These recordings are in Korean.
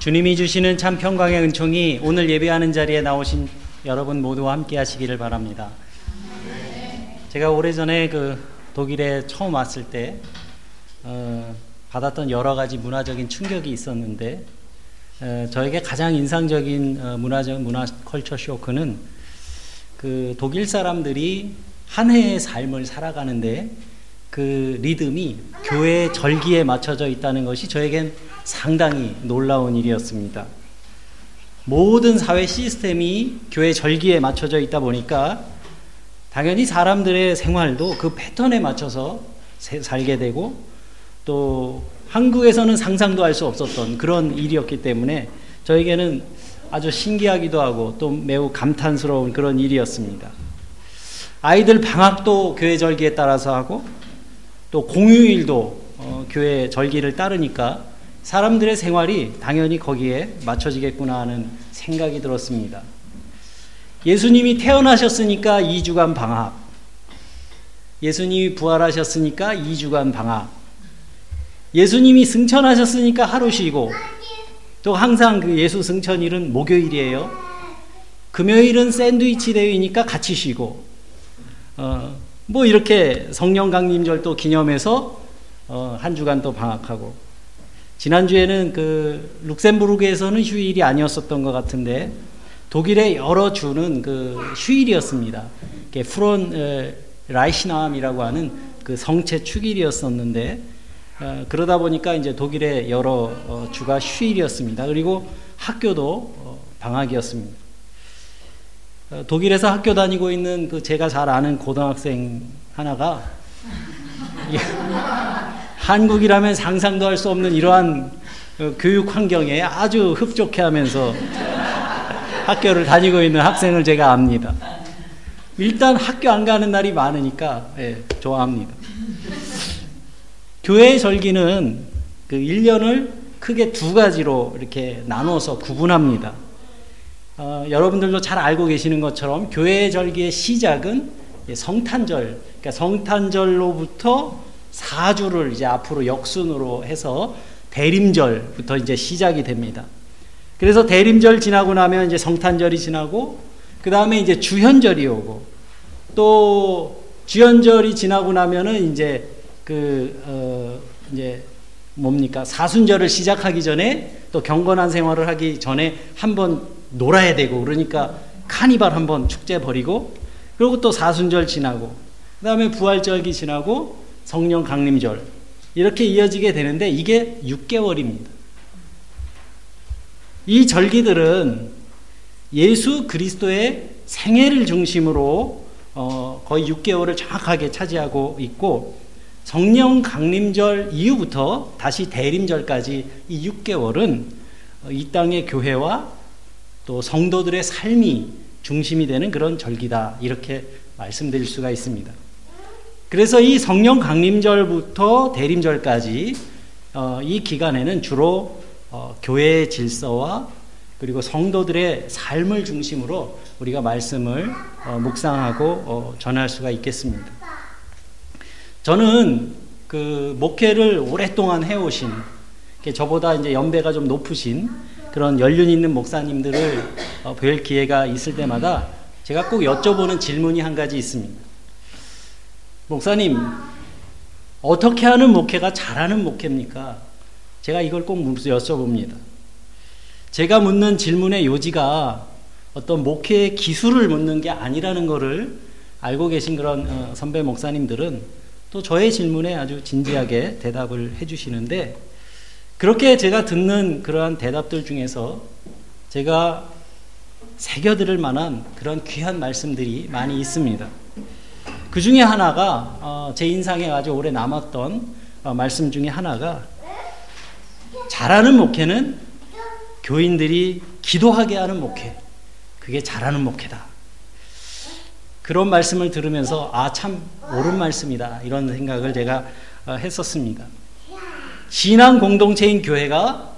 주님이 주시는 참 평강의 은총이 오늘 예배하는 자리에 나오신 여러분 모두와 함께 하시기를 바랍니다. 제가 오래전에 그 독일에 처음 왔을 때 어, 받았던 여러 가지 문화적인 충격이 있었는데 어, 저에게 가장 인상적인 어, 문화적 문화 컬처 쇼크는 그 독일 사람들이 한 해의 삶을 살아가는데 그 리듬이 교회 절기에 맞춰져 있다는 것이 저에겐 상당히 놀라운 일이었습니다. 모든 사회 시스템이 교회 절기에 맞춰져 있다 보니까 당연히 사람들의 생활도 그 패턴에 맞춰서 살게 되고 또 한국에서는 상상도 할 수 없었던 그런 일이었기 때문에 저에게는 아주 신기하기도 하고 또 매우 감탄스러운 그런 일이었습니다. 아이들 방학도 교회 절기에 따라서 하고 또 공휴일도 어, 교회 절기를 따르니까 사람들의 생활이 당연히 거기에 맞춰지겠구나 하는 생각이 들었습니다. 예수님이 태어나셨으니까 2주간 방학. 예수님이 부활하셨으니까 2주간 방학. 예수님이 승천하셨으니까 하루 쉬고 또 항상 그 예수 승천일은 목요일이에요. 금요일은 샌드위치 대회니까 같이 쉬고 어, 뭐 이렇게 성령 강림절도 기념해서 어, 한 주간 또 방학하고 지난주에는 그 룩셈부르크에서는 휴일이 아니었었던 것 같은데 독일의 여러 주는 그 휴일이었습니다. 프론 라이시남이라고 하는 그 성체 축일이었었는데 어, 그러다 보니까 이제 독일의 여러 어, 주가 휴일이었습니다. 그리고 학교도 어, 방학이었습니다. 어, 독일에서 학교 다니고 있는 그 제가 잘 아는 고등학생 하나가 한국이라면 상상도 할 수 없는 이러한 어, 교육 환경에 아주 흡족해 하면서 학교를 다니고 있는 학생을 제가 압니다. 일단 학교 안 가는 날이 많으니까 예, 좋아합니다. 교회의 절기는 그 1년을 크게 두 가지로 이렇게 나눠서 구분합니다. 어, 여러분들도 잘 알고 계시는 것처럼 교회의 절기의 시작은 성탄절, 그러니까 성탄절로부터 4주를 이제 앞으로 역순으로 해서 대림절부터 이제 시작이 됩니다. 그래서 대림절 지나고 나면 이제 성탄절이 지나고 그 다음에 이제 주현절이 오고 또 주현절이 지나고 나면은 이제 그, 어, 이제 뭡니까? 사순절을 시작하기 전에 또 경건한 생활을 하기 전에 한번 놀아야 되고 그러니까 카니발 한번 축제 벌이고 그리고 또 사순절 지나고 그 다음에 부활절기 지나고 성령 강림절 이렇게 이어지게 되는데 이게 6개월입니다. 이 절기들은 예수 그리스도의 생애를 중심으로 어, 거의 6개월을 정확하게 차지하고 있고 성령 강림절 이후부터 다시 대림절까지 이 6개월은 이 땅의 교회와 또 성도들의 삶이 중심이 되는 그런 절기다. 이렇게 말씀드릴 수가 있습니다. 그래서 이 성령 강림절부터 대림절까지 어, 이 기간에는 주로 어, 교회의 질서와 그리고 성도들의 삶을 중심으로 우리가 말씀을 어, 묵상하고 어, 전할 수가 있겠습니다. 저는 그 목회를 오랫동안 해오신 저보다 이제 연배가 좀 높으신 그런 연륜 있는 목사님들을 어, 뵐 기회가 있을 때마다 제가 꼭 여쭤보는 질문이 한 가지 있습니다. 목사님, 어떻게 하는 목회가 잘하는 목회입니까? 제가 이걸 꼭 여쭤봅니다. 제가 묻는 질문의 요지가 어떤 목회의 기술을 묻는 게 아니라는 것을 알고 계신 그런 어, 선배 목사님들은 또 저의 질문에 아주 진지하게 대답을 해주시는데 그렇게 제가 듣는 그러한 대답들 중에서 제가 새겨들을 만한 그런 귀한 말씀들이 많이 있습니다. 그 중에 하나가 어, 제 인상에 아주 오래 남았던 어, 말씀 중에 하나가 잘하는 목회는 교인들이 기도하게 하는 목회. 그게 잘하는 목회다. 그런 말씀을 들으면서 아 참 옳은 말씀이다 이런 생각을 제가 어, 했었습니다. 신앙 공동체인 교회가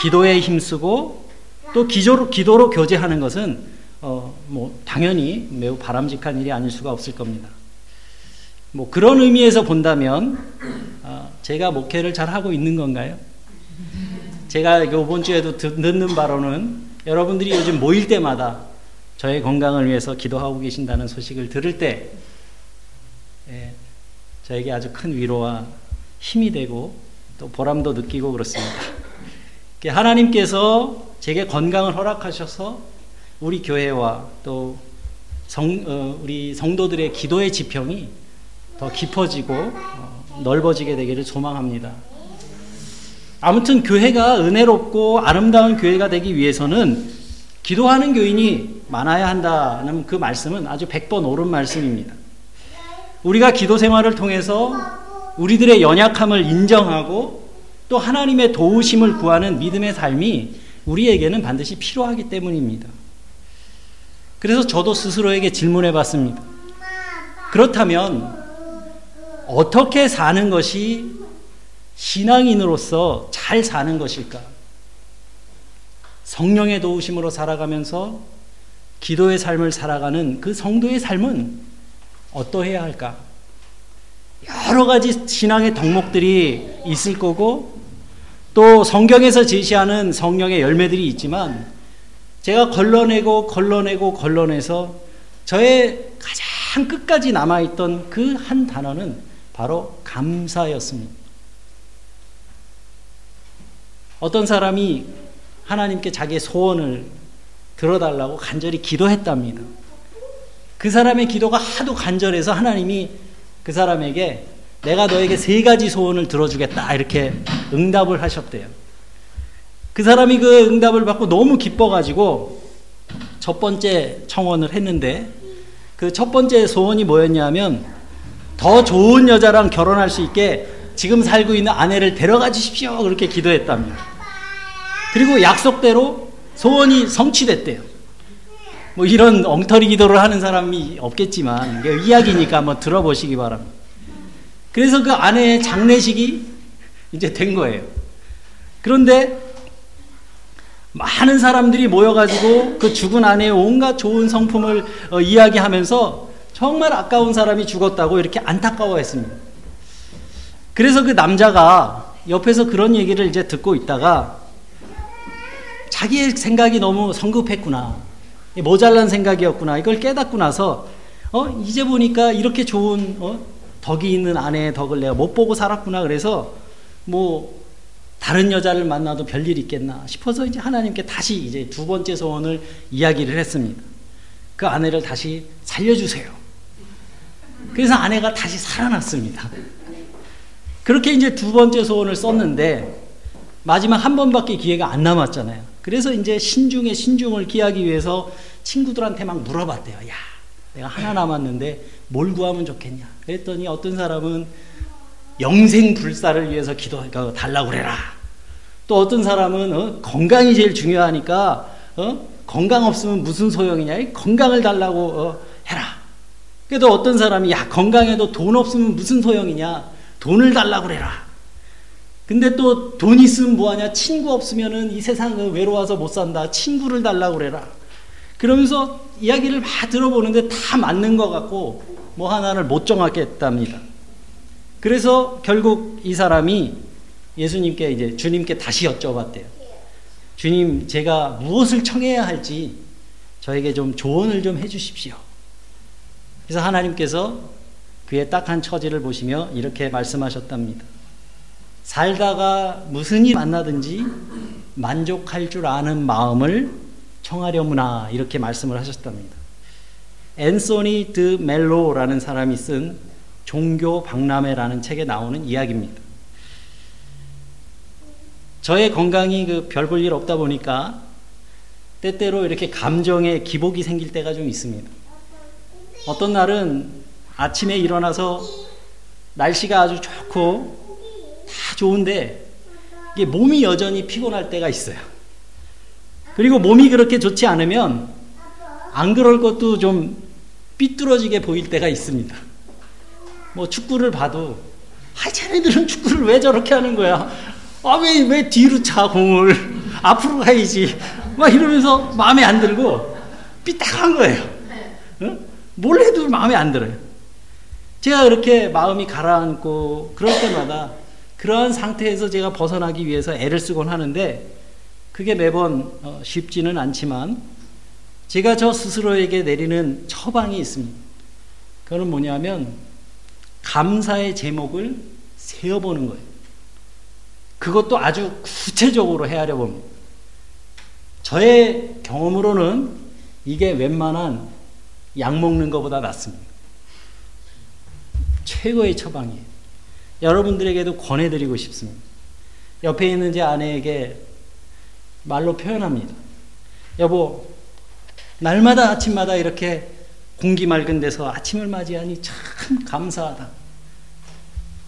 기도에 힘쓰고 또 기도로, 기도로 교제하는 것은 어, 뭐 당연히 매우 바람직한 일이 아닐 수가 없을 겁니다. 뭐 그런 의미에서 본다면 어, 제가 목회를 잘 하고 있는 건가요? 제가 이번 주에도 듣는 바로는 여러분들이 요즘 모일 때마다 저의 건강을 위해서 기도하고 계신다는 소식을 들을 때 예, 저에게 아주 큰 위로와 힘이 되고 또 보람도 느끼고 그렇습니다. 하나님께서 제게 건강을 허락하셔서 우리 교회와 또 성, 어, 우리 성도들의 기도의 지평이 더 깊어지고 어, 넓어지게 되기를 소망합니다. 아무튼 교회가 은혜롭고 아름다운 교회가 되기 위해서는 기도하는 교인이 많아야 한다는 그 말씀은 아주 100번 옳은 말씀입니다. 우리가 기도 생활을 통해서 우리들의 연약함을 인정하고 또 하나님의 도우심을 구하는 믿음의 삶이 우리에게는 반드시 필요하기 때문입니다. 그래서 저도 스스로에게 질문해 봤습니다. 그렇다면 어떻게 사는 것이 신앙인으로서 잘 사는 것일까? 성령의 도우심으로 살아가면서 기도의 삶을 살아가는 그 성도의 삶은 어떠해야 할까? 여러 가지 신앙의 덕목들이 있을 거고 또 성경에서 제시하는 성령의 열매들이 있지만 제가 걸러내고 걸러내고 걸러내서 저의 가장 끝까지 남아있던 그 한 단어는 바로 감사였습니다. 어떤 사람이 하나님께 자기의 소원을 들어달라고 간절히 기도했답니다. 그 사람의 기도가 하도 간절해서 하나님이 그 사람에게 내가 너에게 세 가지 소원을 들어주겠다 이렇게 응답을 하셨대요. 그 사람이 그 응답을 받고 너무 기뻐가지고 첫 번째 청원을 했는데 그 첫 번째 소원이 뭐였냐면 더 좋은 여자랑 결혼할 수 있게 지금 살고 있는 아내를 데려가 주십시오. 그렇게 기도했답니다. 그리고 약속대로 소원이 성취됐대요. 뭐 이런 엉터리 기도를 하는 사람이 없겠지만 이야기니까 한번 들어보시기 바랍니다. 그래서 그 아내의 장례식이 이제 된 거예요. 그런데 많은 사람들이 모여가지고 그 죽은 아내의 온갖 좋은 성품을 어, 이야기하면서 정말 아까운 사람이 죽었다고 이렇게 안타까워했습니다. 그래서 그 남자가 옆에서 그런 얘기를 이제 듣고 있다가 자기의 생각이 너무 성급했구나. 모자란 생각이었구나. 이걸 깨닫고 나서 어 이제 보니까 이렇게 좋은 어, 덕이 있는 아내의 덕을 내가 못 보고 살았구나. 그래서 뭐 다른 여자를 만나도 별일 있겠나 싶어서 이제 하나님께 다시 이제 두 번째 소원을 이야기를 했습니다. 그 아내를 다시 살려주세요. 그래서 아내가 다시 살아났습니다. 그렇게 이제 두 번째 소원을 썼는데 마지막 한 번밖에 기회가 안 남았잖아요. 그래서 이제 신중에 신중을 기하기 위해서 친구들한테 막 물어봤대요. 야, 내가 하나 남았는데 뭘 구하면 좋겠냐? 그랬더니 어떤 사람은 영생 불사를 위해서 기도 달라고 그래라. 또 어떤 사람은 어, 건강이 제일 중요하니까 어? 건강 없으면 무슨 소용이냐? 건강을 달라고 어, 해라. 그래도 어떤 사람이 야 건강에도 돈 없으면 무슨 소용이냐? 돈을 달라고 그래라. 근데 또 돈 있으면 뭐하냐? 친구 없으면은 이 세상은 외로워서 못 산다. 친구를 달라고 그래라. 그러면서 이야기를 막 들어보는데 다 맞는 것 같고 뭐 하나를 못 정하겠답니다. 그래서 결국 이 사람이 예수님께 이제 주님께 다시 여쭤봤대요. 주님, 제가 무엇을 청해야 할지 저에게 좀 조언을 좀 해주십시오. 그래서 하나님께서 그의 딱한 처지를 보시며 이렇게 말씀하셨답니다. 살다가 무슨 일 만나든지 만족할 줄 아는 마음을 청하려무나 이렇게 말씀을 하셨답니다. 앤소니 드 멜로라는 사람이 쓴 종교 박람회라는 책에 나오는 이야기입니다. 저의 건강이 그 별 볼 일 없다 보니까 때때로 이렇게 감정에 기복이 생길 때가 좀 있습니다. 어떤 날은 아침에 일어나서 날씨가 아주 좋고 다 좋은데 이게 몸이 여전히 피곤할 때가 있어요. 그리고 몸이 그렇게 좋지 않으면 안 그럴 것도 좀 삐뚤어지게 보일 때가 있습니다. 뭐 축구를 봐도 아 쟤네들은 축구를 왜 저렇게 하는 거야? 아왜 왜 뒤로 차 공을 앞으로 가야지 막 이러면서 마음에 안 들고 삐딱한 거예요. 응? 뭘 해도 마음에 안 들어요. 제가 그렇게 마음이 가라앉고 그럴 때마다 그러한 상태에서 제가 벗어나기 위해서 애를 쓰곤 하는데 그게 매번 어, 쉽지는 않지만 제가 저 스스로에게 내리는 처방이 있습니다. 그거는 뭐냐면 감사의 제목을 세어보는 거예요. 그것도 아주 구체적으로 헤아려 봅니다. 저의 경험으로는 이게 웬만한 약 먹는 것보다 낫습니다. 최고의 처방이에요. 여러분들에게도 권해드리고 싶습니다. 옆에 있는 제 아내에게 말로 표현합니다. 여보, 날마다 아침마다 이렇게 공기 맑은 데서 아침을 맞이하니 참 감사하다.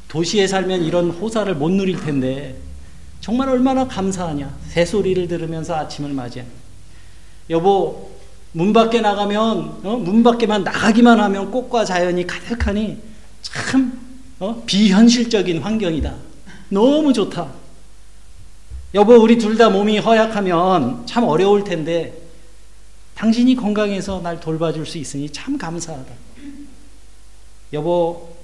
도시에 살면 이런 호사를 못 누릴 텐데 정말 얼마나 감사하냐. 새소리를 들으면서 아침을 맞이하니. 여보, 문 밖에 나가면, 어? 문 밖에만 나가기만 하면 꽃과 자연이 가득하니 참 어? 비현실적인 환경이다. 너무 좋다. 여보, 우리 둘 다 몸이 허약하면 참 어려울 텐데, 당신이 건강해서 날 돌봐줄 수 있으니 참 감사하다. 여보,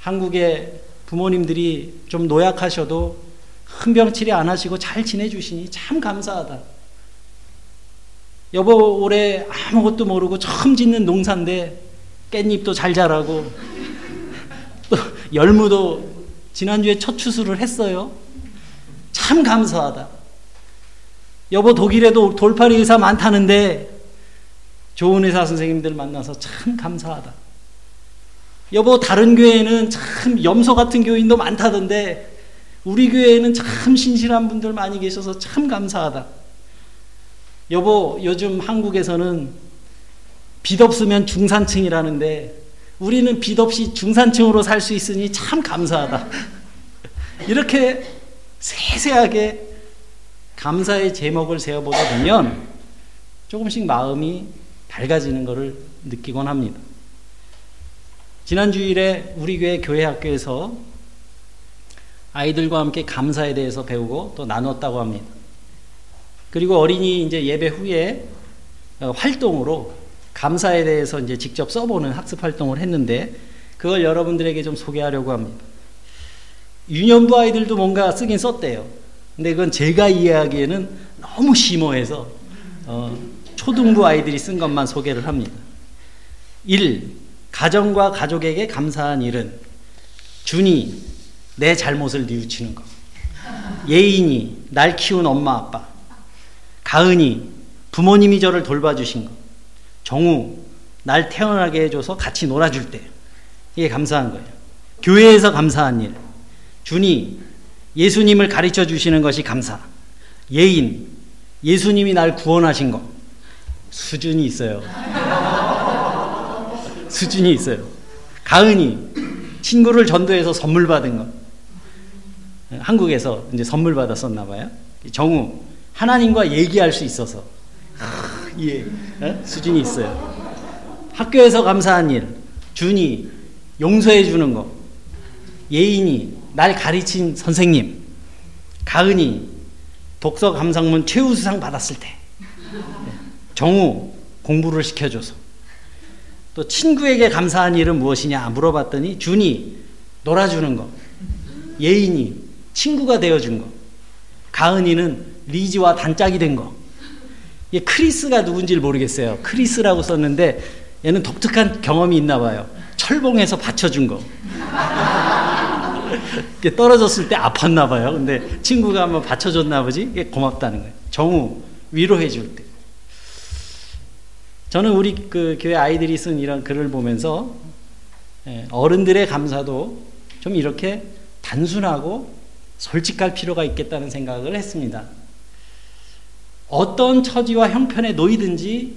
한국의 부모님들이 좀 노약하셔도 큰병치레 안 하시고 잘 지내주시니 참 감사하다. 여보, 올해 아무것도 모르고 처음 짓는 농사인데 깻잎도 잘 자라고 또 열무도 지난주에 첫 추수를 했어요. 참 감사하다. 여보 독일에도 돌팔이 의사 많다는데 좋은 의사 선생님들 만나서 참 감사하다. 여보 다른 교회는 참 염소 같은 교인도 많다던데 우리 교회에는 참 신실한 분들 많이 계셔서 참 감사하다. 여보 요즘 한국에서는 빚 없으면 중산층이라는데 우리는 빚 없이 중산층으로 살 수 있으니 참 감사하다. 이렇게 세세하게 감사의 제목을 세워보다 보면 조금씩 마음이 밝아지는 것을 느끼곤 합니다. 지난 주일에 우리 교회 교회 학교에서 아이들과 함께 감사에 대해서 배우고 또 나눴다고 합니다. 그리고 어린이 이제 예배 후에 어, 활동으로 감사에 대해서 이제 직접 써보는 학습 활동을 했는데 그걸 여러분들에게 좀 소개하려고 합니다. 유년부 아이들도 뭔가 쓰긴 썼대요. 근데 그건 제가 이해하기에는 너무 심오해서 어, 초등부 아이들이 쓴 것만 소개를 합니다. 1. 가정과 가족에게 감사한 일은 준이 내 잘못을 뉘우치는 것. 예인이 날 키운 엄마 아빠. 가은이 부모님이 저를 돌봐주신 것. 정우, 날 태어나게 해줘서 같이 놀아줄 때. 이게 감사한 거예요. 교회에서 감사한 일. 준이, 예수님을 가르쳐 주시는 것이 감사. 예인, 예수님이 날 구원하신 것. 수준이 있어요. 수준이 있어요. 가은이, 친구를 전도해서 선물 받은 것. 한국에서 이제 선물 받았었나 봐요. 정우, 하나님과 얘기할 수 있어서. 예, 어? 수준이 있어요. 학교에서 감사한 일, 준이 용서해 주는 거, 예인이 날 가르친 선생님, 가은이 독서 감상문 최우수상 받았을 때, 정우 공부를 시켜줘서, 또 친구에게 감사한 일은 무엇이냐 물어봤더니 준이 놀아주는 거, 예인이 친구가 되어준 거, 가은이는 리지와 단짝이 된 거, 이 크리스가 누군지 모르겠어요. 크리스라고 썼는데 얘는 독특한 경험이 있나 봐요. 철봉에서 받쳐준 거. 떨어졌을 때 아팠나 봐요. 근데 친구가 한번 받쳐줬나 보지? 고맙다는 거예요. 정우 위로해 줄 때. 저는 우리 그 교회 아이들이 쓴 이런 글을 보면서 예, 어른들의 감사도 좀 이렇게 단순하고 솔직할 필요가 있겠다는 생각을 했습니다. 어떤 처지와 형편에 놓이든지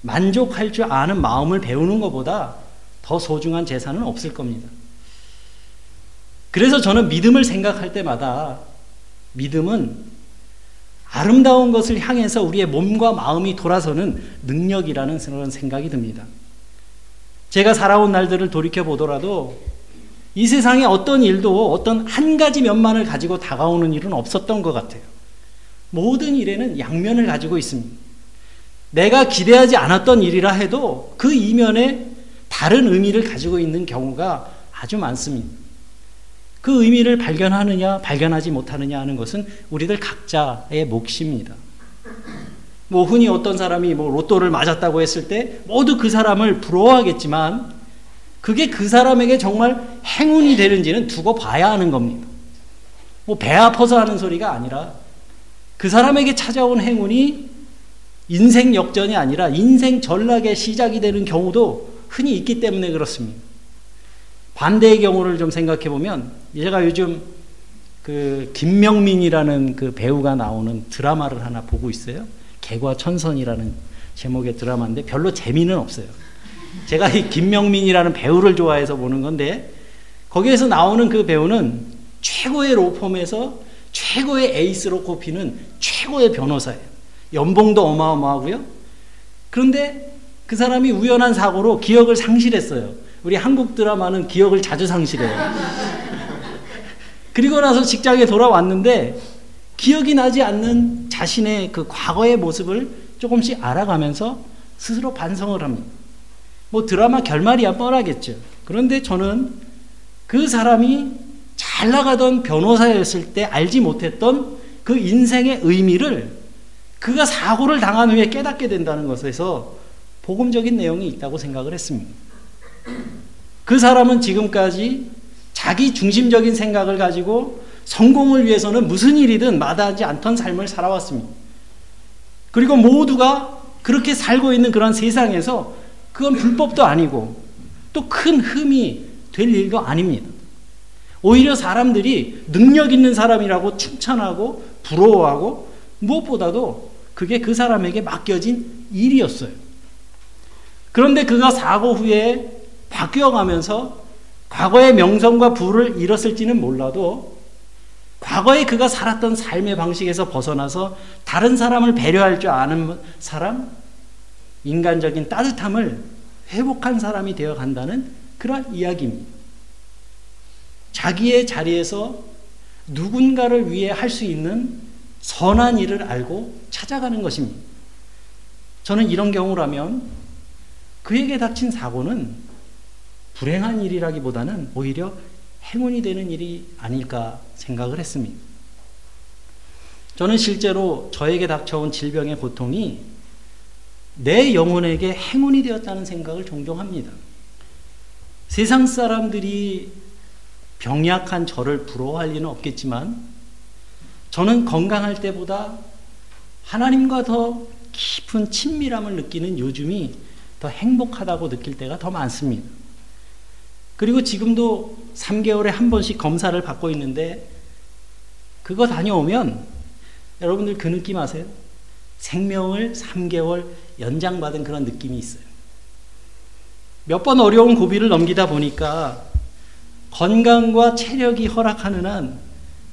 만족할 줄 아는 마음을 배우는 것보다 더 소중한 재산은 없을 겁니다. 그래서 저는 믿음을 생각할 때마다 믿음은 아름다운 것을 향해서 우리의 몸과 마음이 돌아서는 능력이라는 그런 생각이 듭니다. 제가 살아온 날들을 돌이켜 보더라도 이 세상에 어떤 일도 어떤 한 가지 면만을 가지고 다가오는 일은 없었던 것 같아요. 모든 일에는 양면을 가지고 있습니다. 내가 기대하지 않았던 일이라 해도 그 이면에 다른 의미를 가지고 있는 경우가 아주 많습니다. 그 의미를 발견하느냐, 발견하지 못하느냐 하는 것은 우리들 각자의 몫입니다. 뭐 흔히 어떤 사람이 뭐 로또를 맞았다고 했을 때 모두 그 사람을 부러워하겠지만 그게 그 사람에게 정말 행운이 되는지는 두고 봐야 하는 겁니다. 뭐 배 아파서 하는 소리가 아니라 그 사람에게 찾아온 행운이 인생 역전이 아니라 인생 전락의 시작이 되는 경우도 흔히 있기 때문에 그렇습니다. 반대의 경우를 좀 생각해 보면 제가 요즘 그 김명민이라는 그 배우가 나오는 드라마를 하나 보고 있어요. 개과천선이라는 제목의 드라마인데 별로 재미는 없어요. 제가 이 김명민이라는 배우를 좋아해서 보는 건데 거기에서 나오는 그 배우는 최고의 로펌에서 최고의 에이스로 꼽히는 최고의 변호사예요. 연봉도 어마어마하고요. 그런데 그 사람이 우연한 사고로 기억을 상실했어요. 우리 한국 드라마는 기억을 자주 상실해요. 그리고 나서 직장에 돌아왔는데 기억이 나지 않는 자신의 그 과거의 모습을 조금씩 알아가면서 스스로 반성을 합니다. 뭐 드라마 결말이야 뻔하겠죠. 그런데 저는 그 사람이 잘 나가던 변호사였을 때 알지 못했던 그 인생의 의미를 그가 사고를 당한 후에 깨닫게 된다는 것에서 복음적인 내용이 있다고 생각을 했습니다. 그 사람은 지금까지 자기 중심적인 생각을 가지고 성공을 위해서는 무슨 일이든 마다하지 않던 삶을 살아왔습니다. 그리고 모두가 그렇게 살고 있는 그런 세상에서 그건 불법도 아니고 또 큰 흠이 될 일도 아닙니다. 오히려 사람들이 능력 있는 사람이라고 칭찬하고 부러워하고 무엇보다도 그게 그 사람에게 맡겨진 일이었어요. 그런데 그가 사고 후에 바뀌어가면서 과거의 명성과 부를 잃었을지는 몰라도 과거에 그가 살았던 삶의 방식에서 벗어나서 다른 사람을 배려할 줄 아는 사람, 인간적인 따뜻함을 회복한 사람이 되어 간다는 그런 이야기입니다. 자기의 자리에서 누군가를 위해 할 수 있는 선한 일을 알고 찾아가는 것입니다. 저는 이런 경우라면 그에게 닥친 사고는 불행한 일이라기보다는 오히려 행운이 되는 일이 아닐까 생각을 했습니다. 저는 실제로 저에게 닥쳐온 질병의 고통이 내 영혼에게 행운이 되었다는 생각을 종종 합니다. 세상 사람들이 병약한 저를 부러워할 리는 없겠지만 저는 건강할 때보다 하나님과 더 깊은 친밀함을 느끼는 요즘이 더 행복하다고 느낄 때가 더 많습니다. 그리고 지금도 3개월에 한 번씩 검사를 받고 있는데 그거 다녀오면 여러분들 그 느낌 아세요? 생명을 3개월 연장받은 그런 느낌이 있어요. 몇 번 어려운 고비를 넘기다 보니까 건강과 체력이 허락하는 한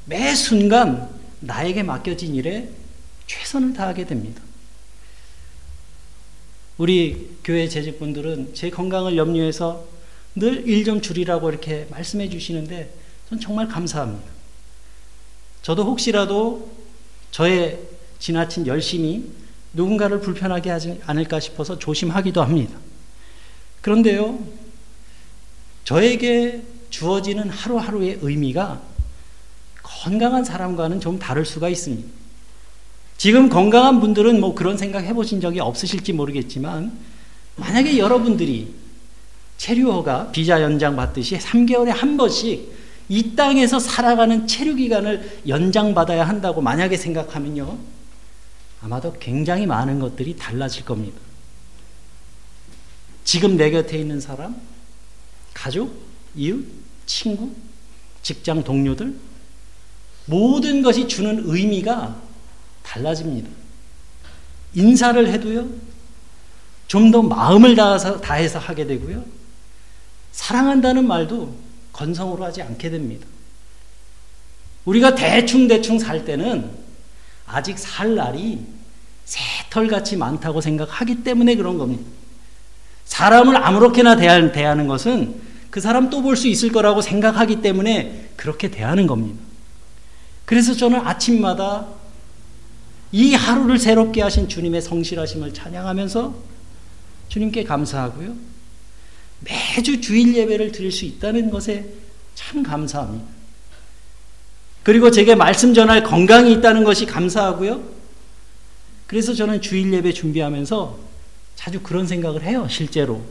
매 순간 나에게 맡겨진 일에 최선을 다하게 됩니다. 우리 교회 재직분들은 제 건강을 염려해서 늘 일 좀 줄이라고 이렇게 말씀해 주시는데 전 정말 감사합니다. 저도 혹시라도 저의 지나친 열심이 누군가를 불편하게 하지 않을까 싶어서 조심하기도 합니다. 그런데요, 저에게 주어지는 하루하루의 의미가 건강한 사람과는 좀 다를 수가 있습니다. 지금 건강한 분들은 뭐 그런 생각 해보신 적이 없으실지 모르겠지만, 만약에 여러분들이 체류허가 비자 연장 받듯이 3개월에 한 번씩 이 땅에서 살아가는 체류 기간을 연장받아야 한다고 만약에 생각하면요. 아마도 굉장히 많은 것들이 달라질 겁니다. 지금 내 곁에 있는 사람, 가족, 이웃, 친구, 직장 동료들, 모든 것이 주는 의미가 달라집니다. 인사를 해도요, 좀 더 마음을 다해서, 다해서 하게 되고요, 사랑한다는 말도 건성으로 하지 않게 됩니다. 우리가 대충대충 살 때는 아직 살 날이 새털같이 많다고 생각하기 때문에 그런 겁니다. 사람을 아무렇게나 대하는 것은 그 사람 또 볼 수 있을 거라고 생각하기 때문에 그렇게 대하는 겁니다. 그래서 저는 아침마다 이 하루를 새롭게 하신 주님의 성실하심을 찬양하면서 주님께 감사하고요. 매주 주일 예배를 드릴 수 있다는 것에 참 감사합니다. 그리고 제게 말씀 전할 건강이 있다는 것이 감사하고요. 그래서 저는 주일 예배 준비하면서 자주 그런 생각을 해요, 실제로.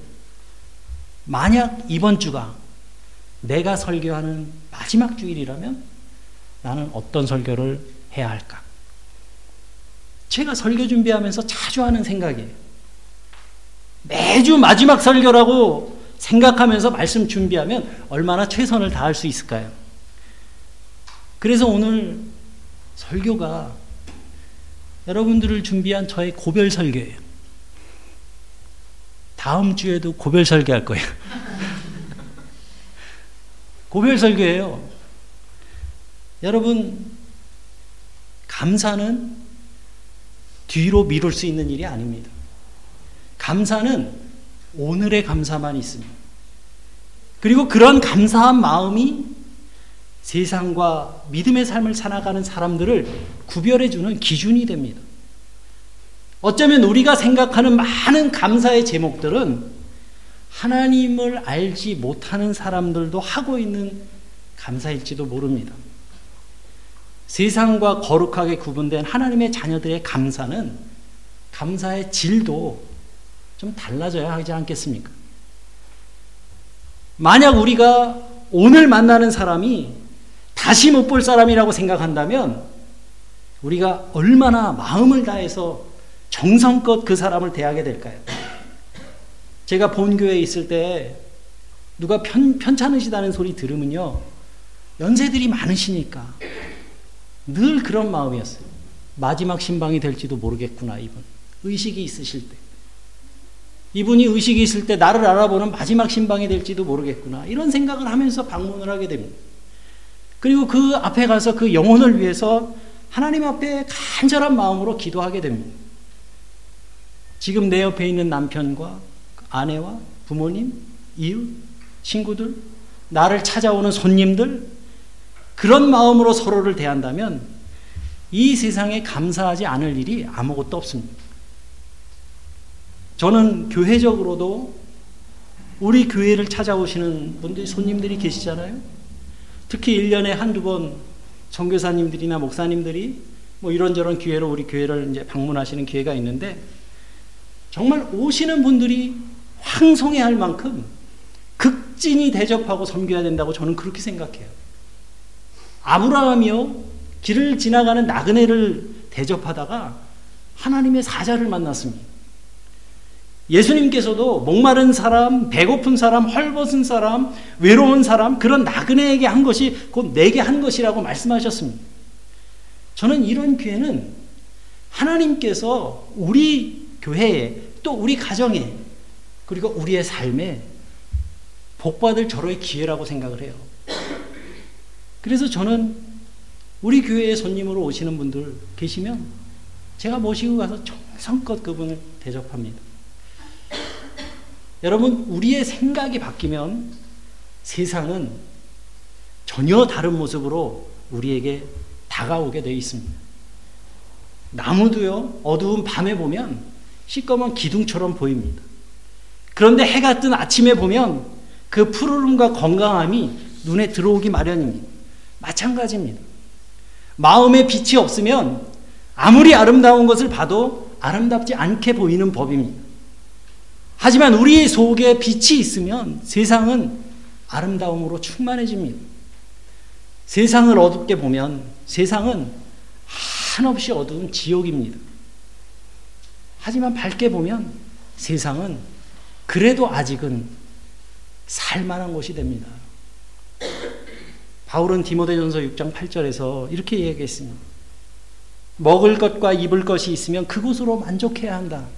만약 이번 주가 내가 설교하는 마지막 주일이라면 나는 어떤 설교를 해야 할까? 제가 설교 준비하면서 자주 하는 생각이에요. 매주 마지막 설교라고 생각하면서 말씀 준비하면 얼마나 최선을 다할 수 있을까요? 그래서 오늘 설교가 여러분들을 준비한 저의 고별 설교예요. 다음 주에도 고별 설교할 거예요. 고별 설교예요. 여러분, 감사는 뒤로 미룰 수 있는 일이 아닙니다. 감사는 오늘의 감사만 있습니다. 그리고 그런 감사한 마음이 세상과 믿음의 삶을 살아가는 사람들을 구별해주는 기준이 됩니다. 어쩌면 우리가 생각하는 많은 감사의 제목들은 하나님을 알지 못하는 사람들도 하고 있는 감사일지도 모릅니다. 세상과 거룩하게 구분된 하나님의 자녀들의 감사는 감사의 질도 좀 달라져야 하지 않겠습니까? 만약 우리가 오늘 만나는 사람이 다시 못 볼 사람이라고 생각한다면 우리가 얼마나 마음을 다해서 정성껏 그 사람을 대하게 될까요? 제가 본교회에 있을 때 누가 편, 편찮으시다는 소리 들으면요. 연세들이 많으시니까 늘 그런 마음이었어요. 마지막 신방이 될지도 모르겠구나, 이분. 의식이 있으실 때. 이분이 의식이 있을 때 나를 알아보는 마지막 신방이 될지도 모르겠구나. 이런 생각을 하면서 방문을 하게 됩니다. 그리고 그 앞에 가서 그 영혼을 위해서 하나님 앞에 간절한 마음으로 기도하게 됩니다. 지금 내 옆에 있는 남편과 아내와 부모님, 이웃, 친구들, 나를 찾아오는 손님들, 그런 마음으로 서로를 대한다면 이 세상에 감사하지 않을 일이 아무것도 없습니다. 저는 교회적으로도 우리 교회를 찾아오시는 분들이 손님들이 계시잖아요. 특히 1년에 한두 번 선교사님들이나 목사님들이 뭐 이런저런 기회로 우리 교회를 이제 방문하시는 기회가 있는데 정말 오시는 분들이 황송해 할 만큼 극진히 대접하고 섬겨야 된다고 저는 그렇게 생각해요. 아브라함이요, 길을 지나가는 나그네를 대접하다가 하나님의 사자를 만났습니다. 예수님께서도 목마른 사람, 배고픈 사람, 헐벗은 사람, 외로운 사람, 그런 나그네에게 한 것이 곧 내게 한 것이라고 말씀하셨습니다. 저는 이런 기회는 하나님께서 우리 교회에 또 우리 가정에 그리고 우리의 삶에 복받을 절호의 기회라고 생각을 해요. 그래서 저는 우리 교회에 손님으로 오시는 분들 계시면 제가 모시고 가서 정성껏 그분을 대접합니다. 여러분, 우리의 생각이 바뀌면 세상은 전혀 다른 모습으로 우리에게 다가오게 되어 있습니다. 나무도요, 어두운 밤에 보면 시꺼먼 기둥처럼 보입니다. 그런데 해가 뜬 아침에 보면 그 푸르름과 건강함이 눈에 들어오기 마련입니다. 마찬가지입니다. 마음에 빛이 없으면 아무리 아름다운 것을 봐도 아름답지 않게 보이는 법입니다. 하지만 우리 속에 빛이 있으면 세상은 아름다움으로 충만해집니다. 세상을 어둡게 보면 세상은 한없이 어두운 지옥입니다. 하지만 밝게 보면 세상은 그래도 아직은 살만한 곳이 됩니다. 바울은 디모데전서 6장 8절에서 이렇게 이야기했습니다. 먹을 것과 입을 것이 있으면 그곳으로 만족해야 한다.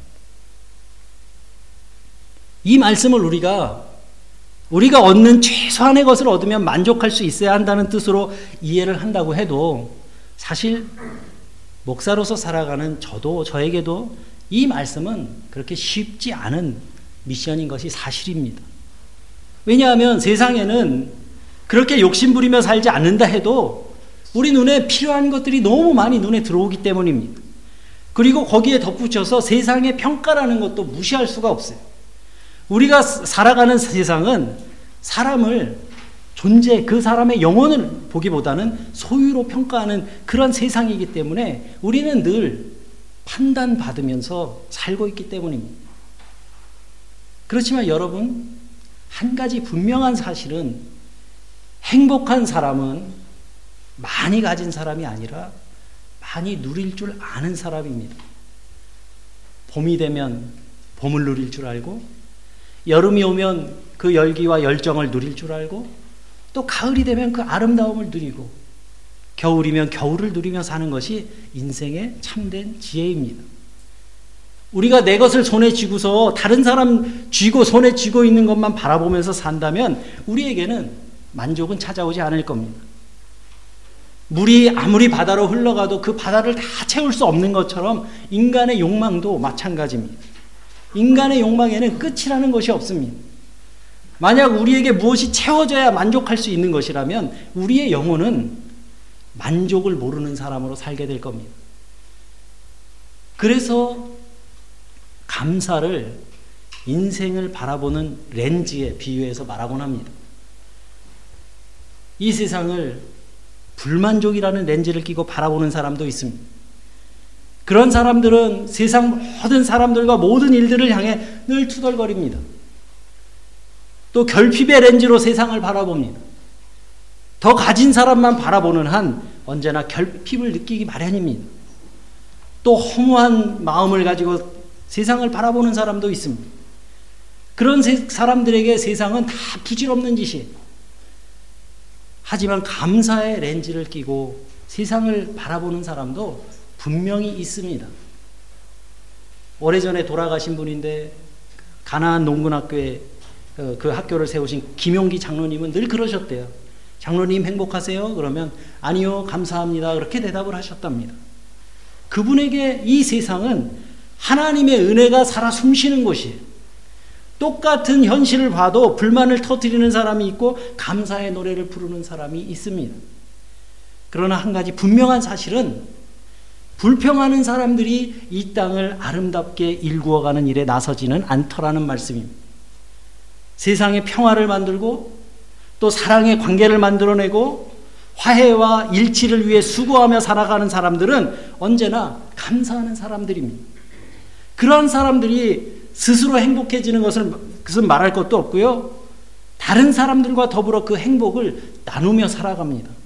이 말씀을 우리가 우리가 얻는 최소한의 것을 얻으면 만족할 수 있어야 한다는 뜻으로 이해를 한다고 해도 사실 목사로서 살아가는 저도 저에게도 이 말씀은 그렇게 쉽지 않은 미션인 것이 사실입니다. 왜냐하면 세상에는 그렇게 욕심부리며 살지 않는다 해도 우리 눈에 필요한 것들이 너무 많이 눈에 들어오기 때문입니다. 그리고 거기에 덧붙여서 세상의 평가라는 것도 무시할 수가 없어요. 우리가 살아가는 세상은 사람을 존재, 그 사람의 영혼을 보기보다는 소유로 평가하는 그런 세상이기 때문에 우리는 늘 판단받으면서 살고 있기 때문입니다. 그렇지만 여러분, 한 가지 분명한 사실은 행복한 사람은 많이 가진 사람이 아니라 많이 누릴 줄 아는 사람입니다. 봄이 되면 봄을 누릴 줄 알고, 여름이 오면 그 열기와 열정을 누릴 줄 알고, 또 가을이 되면 그 아름다움을 누리고 겨울이면 겨울을 누리며 사는 것이 인생의 참된 지혜입니다. 우리가 내 것을 손에 쥐고서 다른 사람 쥐고 손에 쥐고 있는 것만 바라보면서 산다면 우리에게는 만족은 찾아오지 않을 겁니다. 물이 아무리 바다로 흘러가도 그 바다를 다 채울 수 없는 것처럼 인간의 욕망도 마찬가지입니다. 인간의 욕망에는 끝이라는 것이 없습니다. 만약 우리에게 무엇이 채워져야 만족할 수 있는 것이라면 우리의 영혼은 만족을 모르는 사람으로 살게 될 겁니다. 그래서 감사를 인생을 바라보는 렌즈에 비유해서 말하곤 합니다. 이 세상을 불만족이라는 렌즈를 끼고 바라보는 사람도 있습니다. 그런 사람들은 세상 모든 사람들과 모든 일들을 향해 늘 투덜거립니다. 또 결핍의 렌즈로 세상을 바라봅니다. 더 가진 사람만 바라보는 한 언제나 결핍을 느끼기 마련입니다. 또 허무한 마음을 가지고 세상을 바라보는 사람도 있습니다. 그런 사람들에게 세상은 다 부질없는 짓이에요. 하지만 감사의 렌즈를 끼고 세상을 바라보는 사람도 분명히 있습니다. 오래전에 돌아가신 분인데 가나안 농군학교에 어, 그 학교를 세우신 김용기 장로님은 늘 그러셨대요. 장로님 행복하세요? 그러면 아니요, 감사합니다. 그렇게 대답을 하셨답니다. 그분에게 이 세상은 하나님의 은혜가 살아 숨쉬는 곳이에요. 똑같은 현실을 봐도 불만을 터뜨리는 사람이 있고 감사의 노래를 부르는 사람이 있습니다. 그러나 한 가지 분명한 사실은 불평하는 사람들이 이 땅을 아름답게 일구어가는 일에 나서지는 않더라는 말씀입니다. 세상에 평화를 만들고 또 사랑의 관계를 만들어내고 화해와 일치를 위해 수고하며 살아가는 사람들은 언제나 감사하는 사람들입니다. 그러한 사람들이 스스로 행복해지는 것을 그것은 말할 것도 없고요. 다른 사람들과 더불어 그 행복을 나누며 살아갑니다.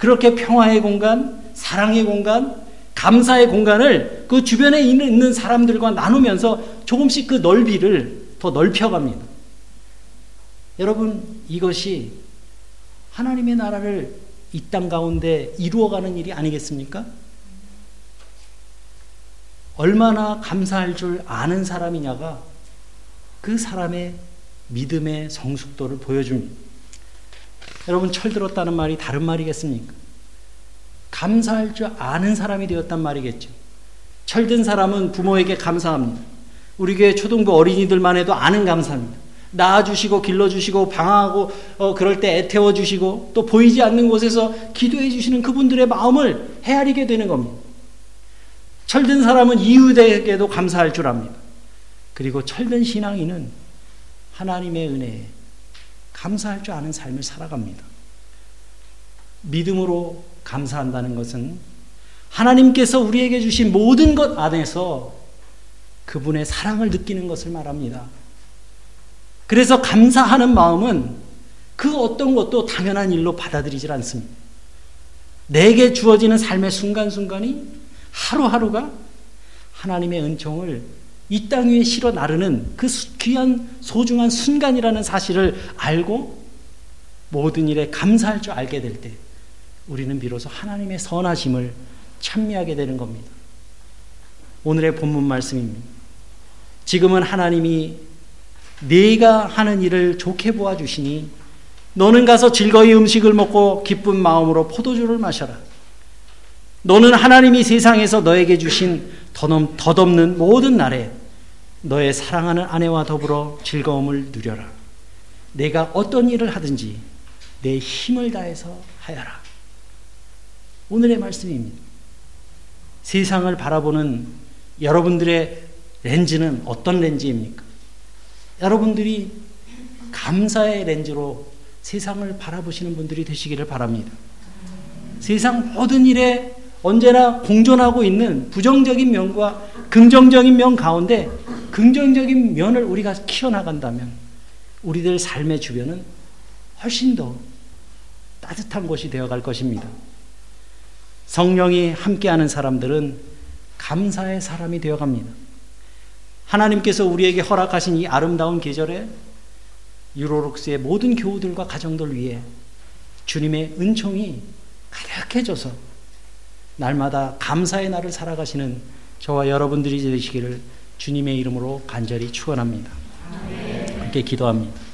그렇게 평화의 공간, 사랑의 공간, 감사의 공간을 그 주변에 있는 사람들과 나누면서 조금씩 그 넓이를 더 넓혀갑니다. 여러분, 이것이 하나님의 나라를 이 땅 가운데 이루어가는 일이 아니겠습니까? 얼마나 감사할 줄 아는 사람이냐가 그 사람의 믿음의 성숙도를 보여줍니다. 여러분, 철들었다는 말이 다른 말이겠습니까? 감사할 줄 아는 사람이 되었단 말이겠죠. 철든 사람은 부모에게 감사합니다. 우리 교회 초등부 어린이들만 해도 아는 감사합니다. 낳아주시고 길러주시고 방황하고 어, 그럴 때 애태워 주시고 또 보이지 않는 곳에서 기도해 주시는 그분들의 마음을 헤아리게 되는 겁니다. 철든 사람은 이웃에게도 감사할 줄 압니다. 그리고 철든 신앙인은 하나님의 은혜에 감사할 줄 아는 삶을 살아갑니다. 믿음으로 감사한다는 것은 하나님께서 우리에게 주신 모든 것 안에서 그분의 사랑을 느끼는 것을 말합니다. 그래서 감사하는 마음은 그 어떤 것도 당연한 일로 받아들이질 않습니다. 내게 주어지는 삶의 순간순간이 하루하루가 하나님의 은총을 이 땅 위에 실어 나르는 그 귀한 소중한 순간이라는 사실을 알고 모든 일에 감사할 줄 알게 될 때 우리는 비로소 하나님의 선하심을 찬미하게 되는 겁니다. 오늘의 본문 말씀입니다. 지금은 하나님이 네가 하는 일을 좋게 보아 주시니 너는 가서 즐거이 음식을 먹고 기쁜 마음으로 포도주를 마셔라. 너는 하나님이 세상에서 너에게 주신 더넘, 덧없는 모든 날에 너의 사랑하는 아내와 더불어 즐거움을 누려라. 내가 어떤 일을 하든지 내 힘을 다해서 하여라. 오늘의 말씀입니다. 세상을 바라보는 여러분들의 렌즈는 어떤 렌즈입니까? 여러분들이 감사의 렌즈로 세상을 바라보시는 분들이 되시기를 바랍니다. 세상 모든 일에 언제나 공존하고 있는 부정적인 면과 긍정적인 면 가운데 긍정적인 면을 우리가 키워나간다면 우리들 삶의 주변은 훨씬 더 따뜻한 곳이 되어갈 것입니다. 성령이 함께하는 사람들은 감사의 사람이 되어갑니다. 하나님께서 우리에게 허락하신 이 아름다운 계절에 유로록스의 모든 교우들과 가정들 위해 주님의 은총이 가득해져서 날마다 감사의 날을 살아가시는 저와 여러분들이 되시기를 주님의 이름으로 간절히 축원합니다. 함께 기도합니다.